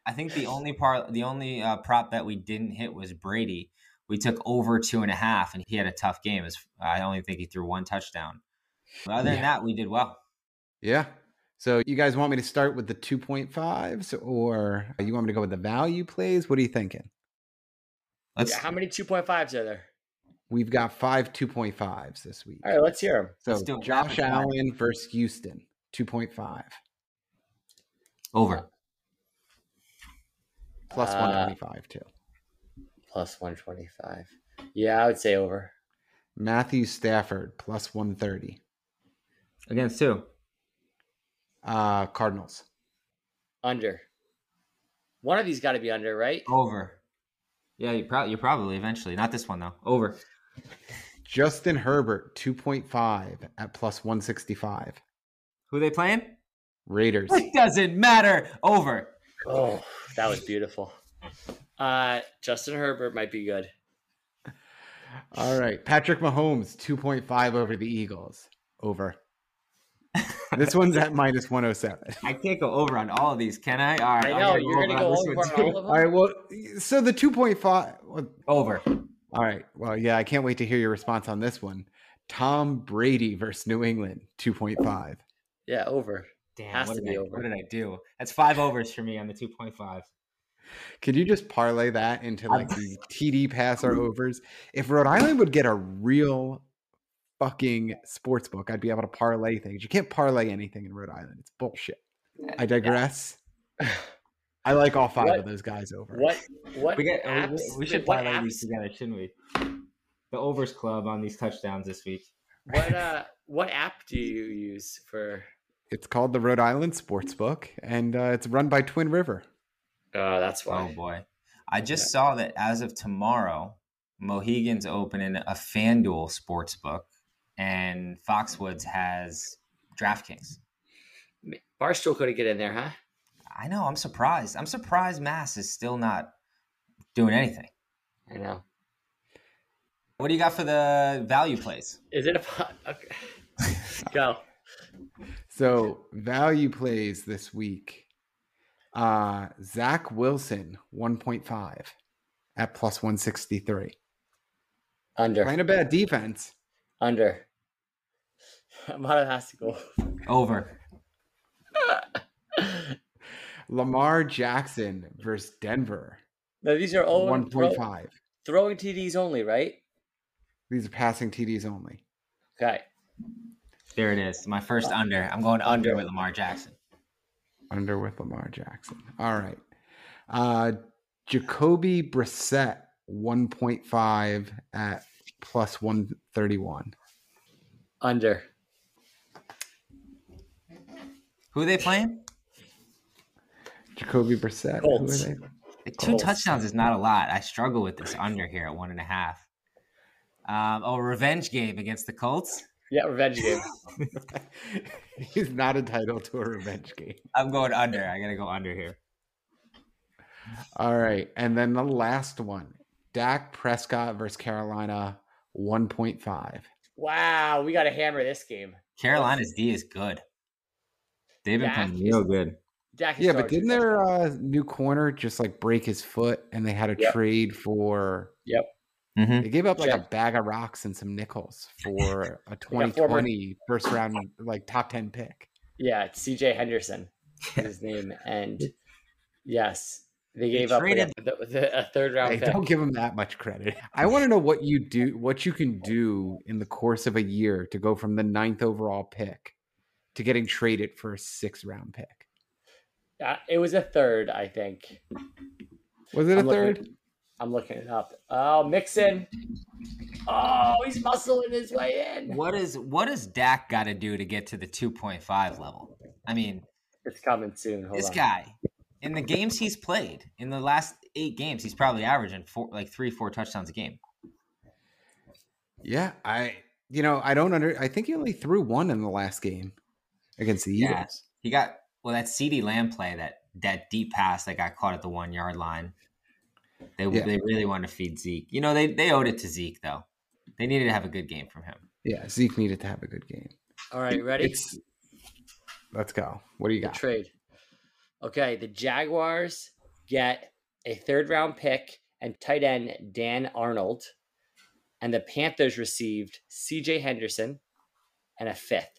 Speaker 1: I think the only part, the only uh, prop that we didn't hit was Brady. We took over two and a half, and he had a tough game. I only think he threw one touchdown. But other yeah. than that, we did well.
Speaker 3: Yeah, so you guys want me to start with the 2.5s or you want me to go with the value plays? What are you thinking?
Speaker 2: Let's yeah, how many 2.5s are there?
Speaker 3: We've got five 2.5s this week.
Speaker 2: All right, let's hear
Speaker 3: them. So Josh Allen versus Houston, 2.5.
Speaker 1: Over.
Speaker 3: Plus uh, 125 too.
Speaker 2: plus 125. Yeah, I would say over.
Speaker 3: Matthew Stafford plus 130.
Speaker 1: Against who?
Speaker 3: Uh, Cardinals.
Speaker 2: Under. One of these got to be under, right?
Speaker 1: Over. Yeah, you probably you probably eventually. Not this one though. Over.
Speaker 3: Justin Herbert 2.5 at plus 165.
Speaker 1: Who they playing?
Speaker 3: Raiders.
Speaker 1: It doesn't matter. Over.
Speaker 2: Oh, that was beautiful. Uh, Justin Herbert might be good.
Speaker 3: All right. Patrick Mahomes 2.5 over the Eagles. Over. this one's at minus 107.
Speaker 1: I can't go over on all of these, can I? All right.
Speaker 2: I
Speaker 1: I'll
Speaker 2: know you're gonna go over
Speaker 1: one,
Speaker 2: on all of them.
Speaker 3: All right. Well, so the 2.5.
Speaker 1: Over.
Speaker 3: All right. Well, yeah, I can't wait to hear your response on this one. Tom Brady versus New England 2.5.
Speaker 2: Yeah, over.
Speaker 1: Damn.
Speaker 2: Has
Speaker 1: what
Speaker 2: to
Speaker 1: did
Speaker 2: be
Speaker 1: I,
Speaker 2: over.
Speaker 1: What did I do? That's five overs for me on the two point five.
Speaker 3: Could you just parlay that into like the TD pass or overs? If Rhode Island would get a real fucking sports book, I'd be able to parlay things. You can't parlay anything in Rhode Island. It's bullshit. I digress. I like all five
Speaker 2: What-
Speaker 3: of those guys over.
Speaker 2: What what
Speaker 1: We, get,
Speaker 2: apps?
Speaker 1: we, we should
Speaker 2: what
Speaker 1: parlay these
Speaker 2: apps?
Speaker 1: together, shouldn't we? The overs club on these touchdowns this week.
Speaker 2: What uh what app do you use for?
Speaker 3: It's called the Rhode Island Sports Book, and uh, it's run by Twin River.
Speaker 2: Oh, that's why.
Speaker 1: Oh boy. I just saw that as of tomorrow, Mohegan's opening a FanDuel sports book and Foxwoods has DraftKings.
Speaker 2: Barstool could get in there, huh?
Speaker 1: I know, I'm surprised. I'm surprised Mass is still not doing anything.
Speaker 2: I know.
Speaker 1: What do you got for the value plays?
Speaker 2: Is it a po- okay. go?
Speaker 3: So value plays this week. Uh, Zach Wilson 1.5 at plus 163.
Speaker 2: Under.
Speaker 3: Playing a bad defense.
Speaker 2: Under. Amada has to go.
Speaker 1: Over.
Speaker 3: Lamar Jackson versus Denver
Speaker 2: No, these are all
Speaker 3: 1.5.
Speaker 2: throwing TDs only, right?
Speaker 3: These are passing TDs only.
Speaker 2: Okay.
Speaker 1: There it is. My first under. I'm going under with Lamar Jackson.
Speaker 3: Under with Lamar Jackson. All right. Uh, Jacoby Brissett 1.5 at plus 131.
Speaker 2: Under.
Speaker 1: Who are they playing?
Speaker 3: Jacoby Brissett. Who are
Speaker 2: Colts.
Speaker 3: they?
Speaker 1: Two
Speaker 2: Colts.
Speaker 1: touchdowns is not a lot. I struggle with this under here at one and a half. Um, oh, revenge game against the Colts.
Speaker 2: Yeah, revenge game.
Speaker 3: He's not entitled to a revenge game.
Speaker 1: I'm going under. I gotta go under here.
Speaker 3: All right. And then the last one Dak Prescott versus Carolina 1.5.
Speaker 2: wow, we got to hammer this game.
Speaker 1: Carolina's D is good. They've been
Speaker 2: Dak
Speaker 1: playing
Speaker 2: is-
Speaker 1: real good.
Speaker 2: Dak
Speaker 3: Yeah, but didn't their uh, new corner just like break his foot and they had to
Speaker 2: Yep.
Speaker 3: trade for.
Speaker 1: Mm-hmm.
Speaker 3: They gave up like
Speaker 2: Yeah.
Speaker 3: a bag of rocks and some nickels for a
Speaker 2: got former-
Speaker 3: 2020 first round, like top 10 pick.
Speaker 2: Yeah, it's CJ Henderson his name, and yes, they gave
Speaker 1: traded-
Speaker 2: up the, the, a third round
Speaker 3: Hey,
Speaker 2: pick.
Speaker 3: don't give him that much credit. I want to know what you do, what you can do in the course of a year to go from the ninth overall pick to getting traded for a sixth round pick.
Speaker 2: Uh, it was a third, I think.
Speaker 3: Was it a
Speaker 2: I'm looking-
Speaker 3: third?
Speaker 2: I'm looking it up. Oh, Mixon. Oh, he's muscling his way in.
Speaker 1: What is what does Dak got to do to get to the 2.5 level? I mean,
Speaker 2: It's coming soon. Hold
Speaker 1: this
Speaker 2: on.
Speaker 1: guy in the games he's played in the last eight games, he's probably averaging four, like three, four touchdowns a game.
Speaker 3: Yeah, I you know I don't under. I think he only threw one in the last game against the
Speaker 1: Yeah.
Speaker 3: Eagles.
Speaker 1: He got well that CeeDee Lamb play that that deep pass that got caught at the one yard line. They
Speaker 3: Yeah.
Speaker 1: they really want to feed Zeke. You know they they owed it to Zeke though. They needed to have a good game from him.
Speaker 3: Yeah, Zeke needed to have a good game.
Speaker 2: All right, ready?
Speaker 3: It's, let's go. What do you
Speaker 2: The
Speaker 3: got?
Speaker 2: trade. Okay, the Jaguars get a third round pick and tight end Dan Arnold, and the Panthers received CJ Henderson and a fifth.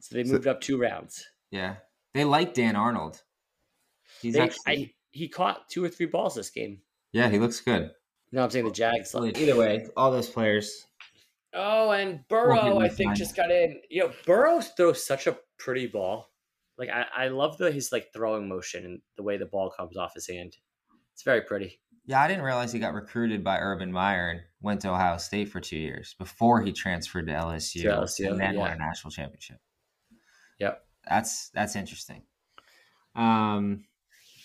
Speaker 2: So they
Speaker 3: So-
Speaker 2: moved up two rounds.
Speaker 1: Yeah, they like Dan Arnold. He's
Speaker 2: They,
Speaker 1: actually
Speaker 2: I, he caught two or three balls this game.
Speaker 1: yeah he looks good.
Speaker 2: No, I'm saying the Jags.
Speaker 1: Well, either way, all those players.
Speaker 2: Oh, and
Speaker 1: Won't
Speaker 2: Burrow,
Speaker 1: get
Speaker 2: I think, just got in. You know, Burrow throws such a pretty ball. Like I, I love the his like throwing motion and the way the ball comes off his hand. It's very pretty.
Speaker 1: Yeah, I didn't realize he got recruited by Urban Meyer and went to Ohio State for two years before he transferred to LSU,
Speaker 2: To LSU,
Speaker 1: and then won
Speaker 2: yeah.
Speaker 1: a national championship.
Speaker 2: Yep.
Speaker 1: That's that's interesting. Um,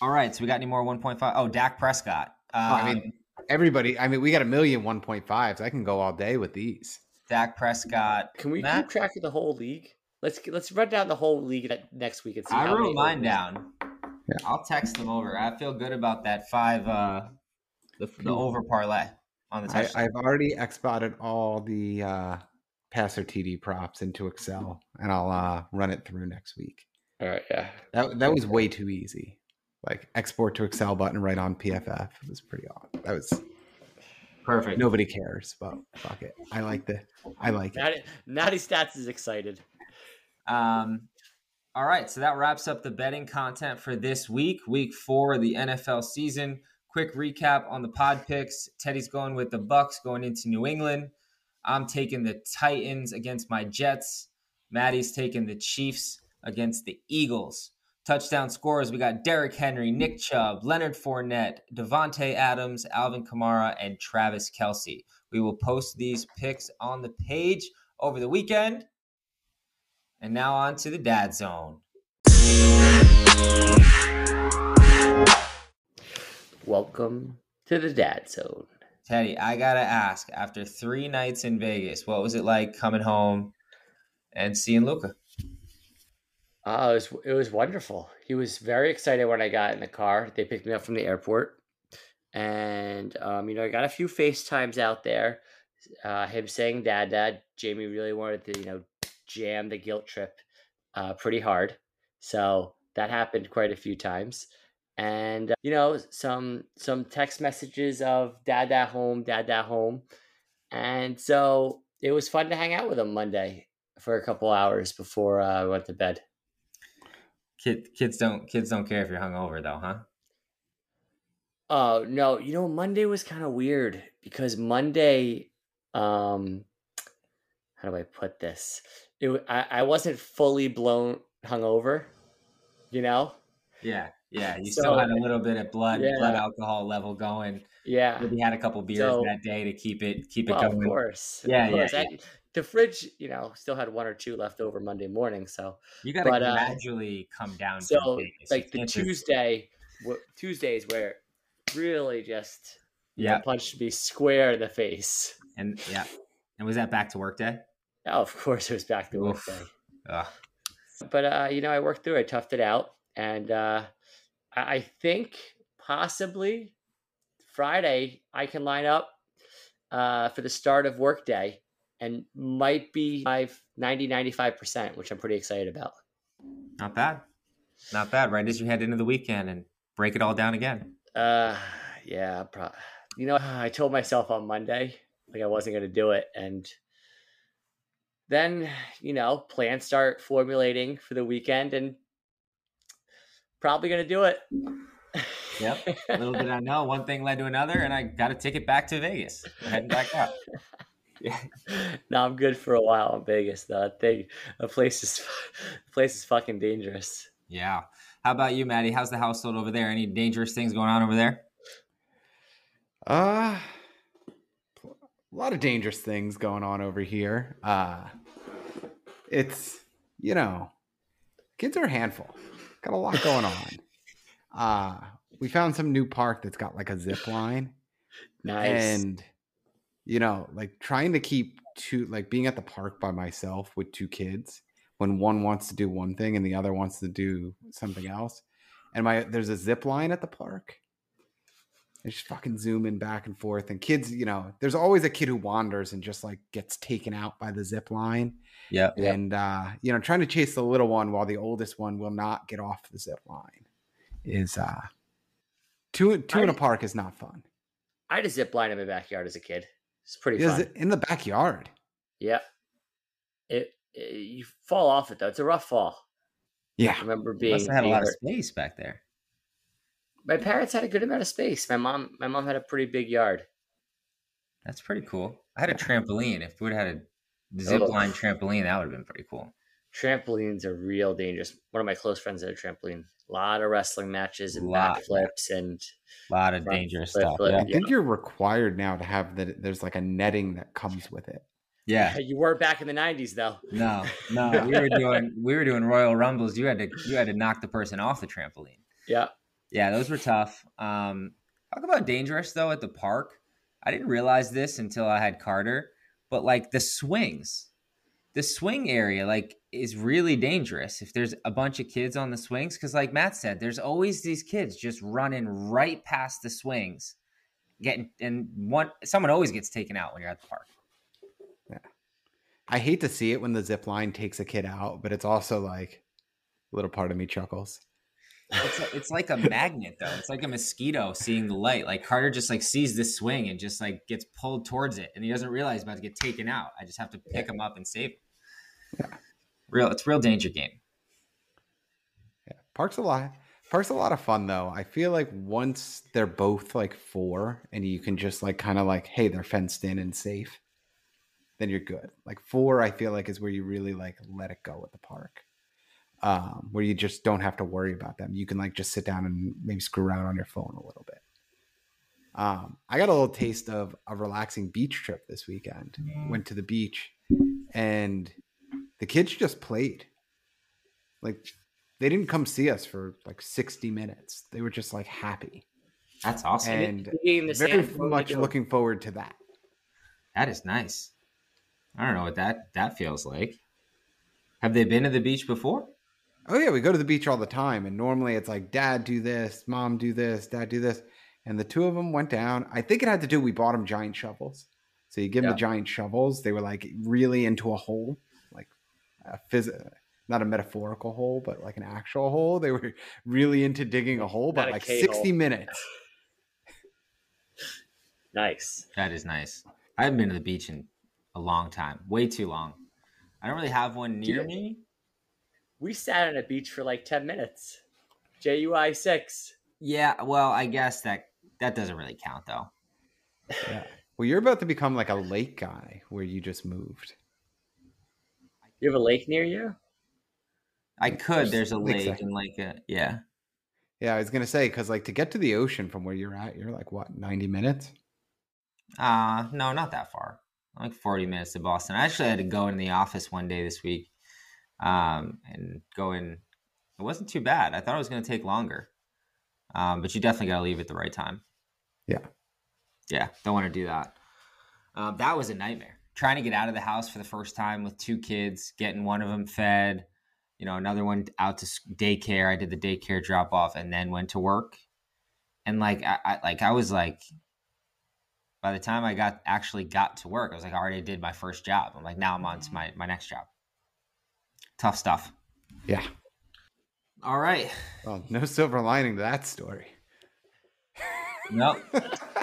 Speaker 1: all right, so we got any more 1.5? Oh, Dak Prescott. Um,
Speaker 3: I mean, everybody. I mean, we got a million 1.5s. I can go all day with these.
Speaker 1: Dak Prescott.
Speaker 2: Can we
Speaker 1: Matt?
Speaker 2: keep track of the whole league? Let's let's run down the whole league ne- next week and see.
Speaker 1: I
Speaker 2: how
Speaker 1: wrote mine down.
Speaker 3: Yeah.
Speaker 1: I'll text them over. I feel good about that five, uh, the, the over parlay on the
Speaker 3: I,
Speaker 1: touchdown.
Speaker 3: I've already exported all the uh, passer TD props into Excel, and I'll uh, run it through next week.
Speaker 2: All right, yeah.
Speaker 3: That that was way too easy. Like export to Excel button right on PFF. It was pretty odd. That was
Speaker 1: Perfect.
Speaker 3: nobody cares, but fuck it. I like the I like it.
Speaker 2: Natty, Natty Stats is excited.
Speaker 1: Um, all right, so that wraps up the betting content for this week, week four of the NFL season. Quick recap on the pod picks. Teddy's going with the Bucs going into New England. I'm taking the Titans against my Jets. Maddie's taking the Chiefs against the Eagles. Touchdown scorers, we got Derrick Henry, Nick Chubb, Leonard Fournette, Davante Adams, Alvin Kamara, and Travis Kelce. We will post these picks on the page over the weekend. And now on to the dad zone.
Speaker 2: Welcome to the Dad Zone.
Speaker 1: Teddy, I gotta ask, after three nights in Vegas, what was it like coming home and seeing Luca?
Speaker 2: Uh, it was it was wonderful. He was very excited when I got in the car. They picked me up from the airport, and um, you know I got a few FaceTimes out there. Uh, him saying "Dad, Dad." Jamie really wanted to you know jam the guilt trip uh, pretty hard, so that happened quite a few times. And uh, you know some some text messages of "Dad, Dad home, Dad, Dad home," and so it was fun to hang out with him Monday for a couple hours before uh, I went to bed.
Speaker 1: Kid, kids don't kids don't care if you're hungover though, huh?
Speaker 2: Oh no, you know Monday was kind of weird because Monday, um, how do I put this? It I, I wasn't fully blown hungover, you know.
Speaker 1: Yeah, yeah. You
Speaker 2: So-
Speaker 1: still had a little bit of blood
Speaker 2: Yeah.
Speaker 1: blood alcohol level going.
Speaker 2: Yeah,
Speaker 1: Maybe had a couple beers
Speaker 2: So-
Speaker 1: that day to keep it keep it
Speaker 2: well, of course.
Speaker 1: Yeah,
Speaker 2: of
Speaker 1: yeah,
Speaker 2: course. I- the fridge, you know, still had one or two left over Monday morning. So,
Speaker 1: You gotta
Speaker 2: But, uh,
Speaker 1: gradually come down.
Speaker 2: so like the Tuesday, wh- Tuesdays where really just
Speaker 1: Yeah,
Speaker 2: punched me square in the face.
Speaker 1: and yeah, and was that back to work day?
Speaker 2: Oh, of course, it was back to work day.
Speaker 1: Ugh.
Speaker 2: but uh, you know, I worked through. it, I toughed it out, and uh, I, I think possibly Friday I can line up uh, for the start of workday, and might be my 90 95 percent, which I'm pretty excited about.
Speaker 1: Not bad, not bad. Right as you head into the weekend and break it all down again.
Speaker 2: Uh, yeah, pro- you know, I told myself on Monday like I wasn't going to do it, and then you know, plans start formulating for the weekend, and probably going to do it.
Speaker 1: Yep. Little did I know, one thing led to another, and I got a ticket back to Vegas. We're heading back up. Yeah.
Speaker 2: no, I'm good for a while in Vegas. Though that thing, the place is, the place is fucking dangerous.
Speaker 1: Yeah. How about you, Maddie? How's the household over there? Any dangerous things going on over there?
Speaker 3: Uh a lot of dangerous things going on over here. Uh it's you know, kids are a handful. Got a lot going on. Uh we found some new park that's got like a zip line
Speaker 2: Nice.
Speaker 3: and you know, like trying to keep two like being at the park by myself with two kids when one wants to do one thing and the other wants to do something else. And my there's a zip line at the park. They just fucking zooming back and forth. And kids, you know, there's always a kid who wanders and just like gets taken out by the zip line.
Speaker 1: Yep.
Speaker 3: And uh, you know, trying to chase the little one while the oldest one will not get off the zip line is uh two two in a park is not fun.
Speaker 2: I had a zip line in my backyard as a kid. It's pretty
Speaker 3: Is
Speaker 2: fun.
Speaker 3: it in the backyard?
Speaker 2: Yeah. It, it you fall off it though. It's a rough fall.
Speaker 3: Yeah.
Speaker 2: I remember being,
Speaker 1: must have had a lot of space back there.
Speaker 2: my parents had a good amount of space. My mom my mom had a pretty big yard.
Speaker 1: That's pretty cool. I had a trampoline. If we would have had a zip line trampoline, that would have been pretty cool.
Speaker 2: Trampolines are real dangerous. One of my close friends had a trampoline. A lot of wrestling matches and
Speaker 1: Lot.
Speaker 2: backflips and
Speaker 1: A lot of dangerous
Speaker 2: flip,
Speaker 1: stuff.
Speaker 2: flip.
Speaker 1: Yeah.
Speaker 3: I think you're required now to have that. There's like a netting that comes with it.
Speaker 1: yeah.
Speaker 2: you were back in the '90s though.
Speaker 1: No, no. We were doing we were doing Royal Rumbles. You had to you had to knock the person off the trampoline.
Speaker 2: Yeah,
Speaker 1: Yeah, those were tough. Um, talk about dangerous though at the park. I didn't realize this until I had Carter, but like the swings, the swing area like is really dangerous if there's a bunch of kids on the swings because like Matt said, there's always these kids just running right past the swings, getting and one someone always gets taken out when you're at the park.
Speaker 3: yeah I hate to see it when the zip line takes a kid out, but it's also like a little part of me chuckles.
Speaker 1: It's, it's like a magnet though. It's like a mosquito seeing the light. Like Carter just like sees this swing and just like gets pulled towards it, and he doesn't realize he's about to get taken out. I just have to pick him up and save him.
Speaker 3: Yeah.
Speaker 1: Real, it's a real danger game.
Speaker 3: Yeah, park's a lot. Park's a lot of fun though. I feel like once they're both like four, and you can just like kind of like, hey, they're fenced in and safe, then you're good. Like four, I feel like is where you really like let it go at the park, um, where you just don't have to worry about them. You can like just sit down and maybe screw around on your phone a little bit. Um, I got a little taste of a relaxing beach trip this weekend. Went to the beach, and the kids just played. Like they didn't come see us for like 60 minutes. They were just like happy
Speaker 1: That's awesome.
Speaker 3: and
Speaker 2: Being the
Speaker 3: very much looking forward to that.
Speaker 1: that is nice. I don't know what that that feels like. Have they been to the beach before?
Speaker 3: Oh yeah, we go to the beach all the time, and normally it's like dad do this, mom do this, dad do this, and the two of them went down. I think it had to do. We bought them giant shovels, so you give them the giant shovels. They were like really into a hole, like a phys- not a metaphorical hole, but like an actual hole. They were really into digging a hole, but like
Speaker 2: K-hole.
Speaker 3: sixty minutes.
Speaker 2: Nice.
Speaker 1: That is nice. I haven't been to the beach in a long time, way too long. I don't really have one near
Speaker 2: Yeah.
Speaker 1: me.
Speaker 2: We sat on a beach for like 10 minutes. JUI six.
Speaker 1: Yeah, well, I guess that that doesn't really count though.
Speaker 3: Yeah. Well, you're about to become like a lake guy where you just moved.
Speaker 2: You have a lake near you?
Speaker 1: I could. There's a
Speaker 3: Lake
Speaker 1: lake and like a yeah.
Speaker 3: Yeah, I was gonna say because like to get to the ocean from where you're at, you're like what ninety minutes.
Speaker 1: Uh no, not that far. Like 40 minutes to Boston. I actually had to go in the office one day this week. Um and go in it wasn't too bad. I thought it was gonna take longer. Um, but you definitely gotta leave at the right time.
Speaker 3: Yeah.
Speaker 1: Yeah, don't want to do that. Um, that was a nightmare. Trying to get out of the house for the first time with two kids, getting one of them fed, you know, another one out to daycare. I did the daycare drop off and then went to work. And like, I, I like I was like, by the time I got actually got to work, I was like, I already did my first job. I'm like, now I'm on to mm-hmm. my my next job. Tough stuff.
Speaker 3: Yeah.
Speaker 1: All right.
Speaker 3: Well, no silver lining to that story.
Speaker 1: Nope.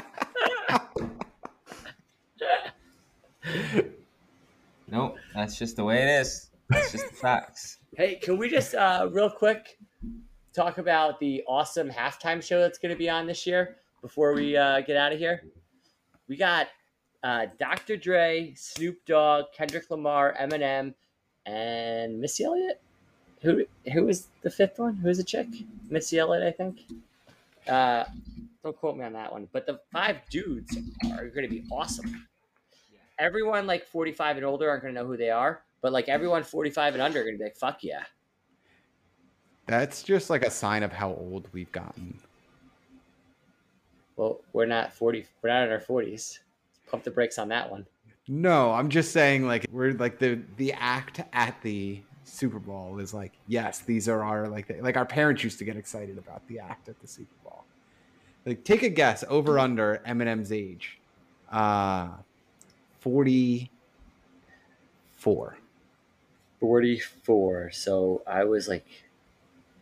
Speaker 1: nope. That's just the way it is. That's just the facts.
Speaker 2: Hey, can we just uh, real quick talk about the awesome halftime show that's going to be on this year before we uh, get out of here? We got uh, Dr. Dre, Snoop Dogg, Kendrick Lamar, Eminem, and Missy Elliott. Who who is the fifth one? Who's the chick? Missy Elliott, I think. Uh, don't quote me on that one. But the five dudes are going to be awesome. Everyone like 45 and older aren't going to know who they are, but like everyone 45 and under are going to be like, fuck yeah.
Speaker 3: That's just like a sign of how old we've gotten.
Speaker 2: Well, we're not 40, we're not in our 40s. Pump the brakes on that one.
Speaker 3: No, I'm just saying like we're like the the act at the Super Bowl is like yes, these are our like like our parents used to get excited about the act at the Super Bowl. Like take a guess over under Eminem's age. Uh 44.
Speaker 2: 44. So I was like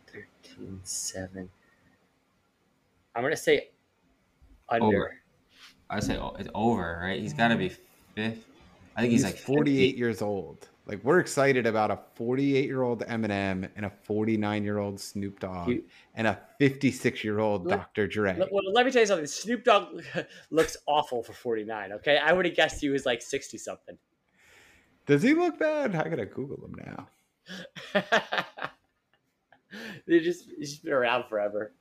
Speaker 2: 13, 7. I'm going to say under.
Speaker 1: Over. I say it's over, right? He's got to be fifth. I think he's,
Speaker 3: He's,
Speaker 1: like
Speaker 3: 48 years old. Like we're excited about a 48 year old Eminem and a 49 year old Snoop Dogg
Speaker 2: He-
Speaker 3: and a 56 year old
Speaker 2: Let-
Speaker 3: Dr. Dre.
Speaker 2: Let- Well, let me tell you something. Snoop Dogg looks awful for 49, okay? I would have guessed he was like 60 something.
Speaker 3: Does he look bad? I gotta Google him now.
Speaker 2: they just it's just been around forever.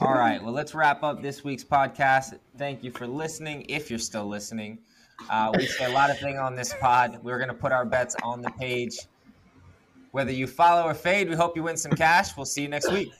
Speaker 1: All right. Well, let's wrap up this week's podcast. Thank you for listening. If you're still listening, uh, we say a lot of things on this pod. We're going to put our bets on the page. Whether you follow or fade, we hope you win some cash. We'll see you next week.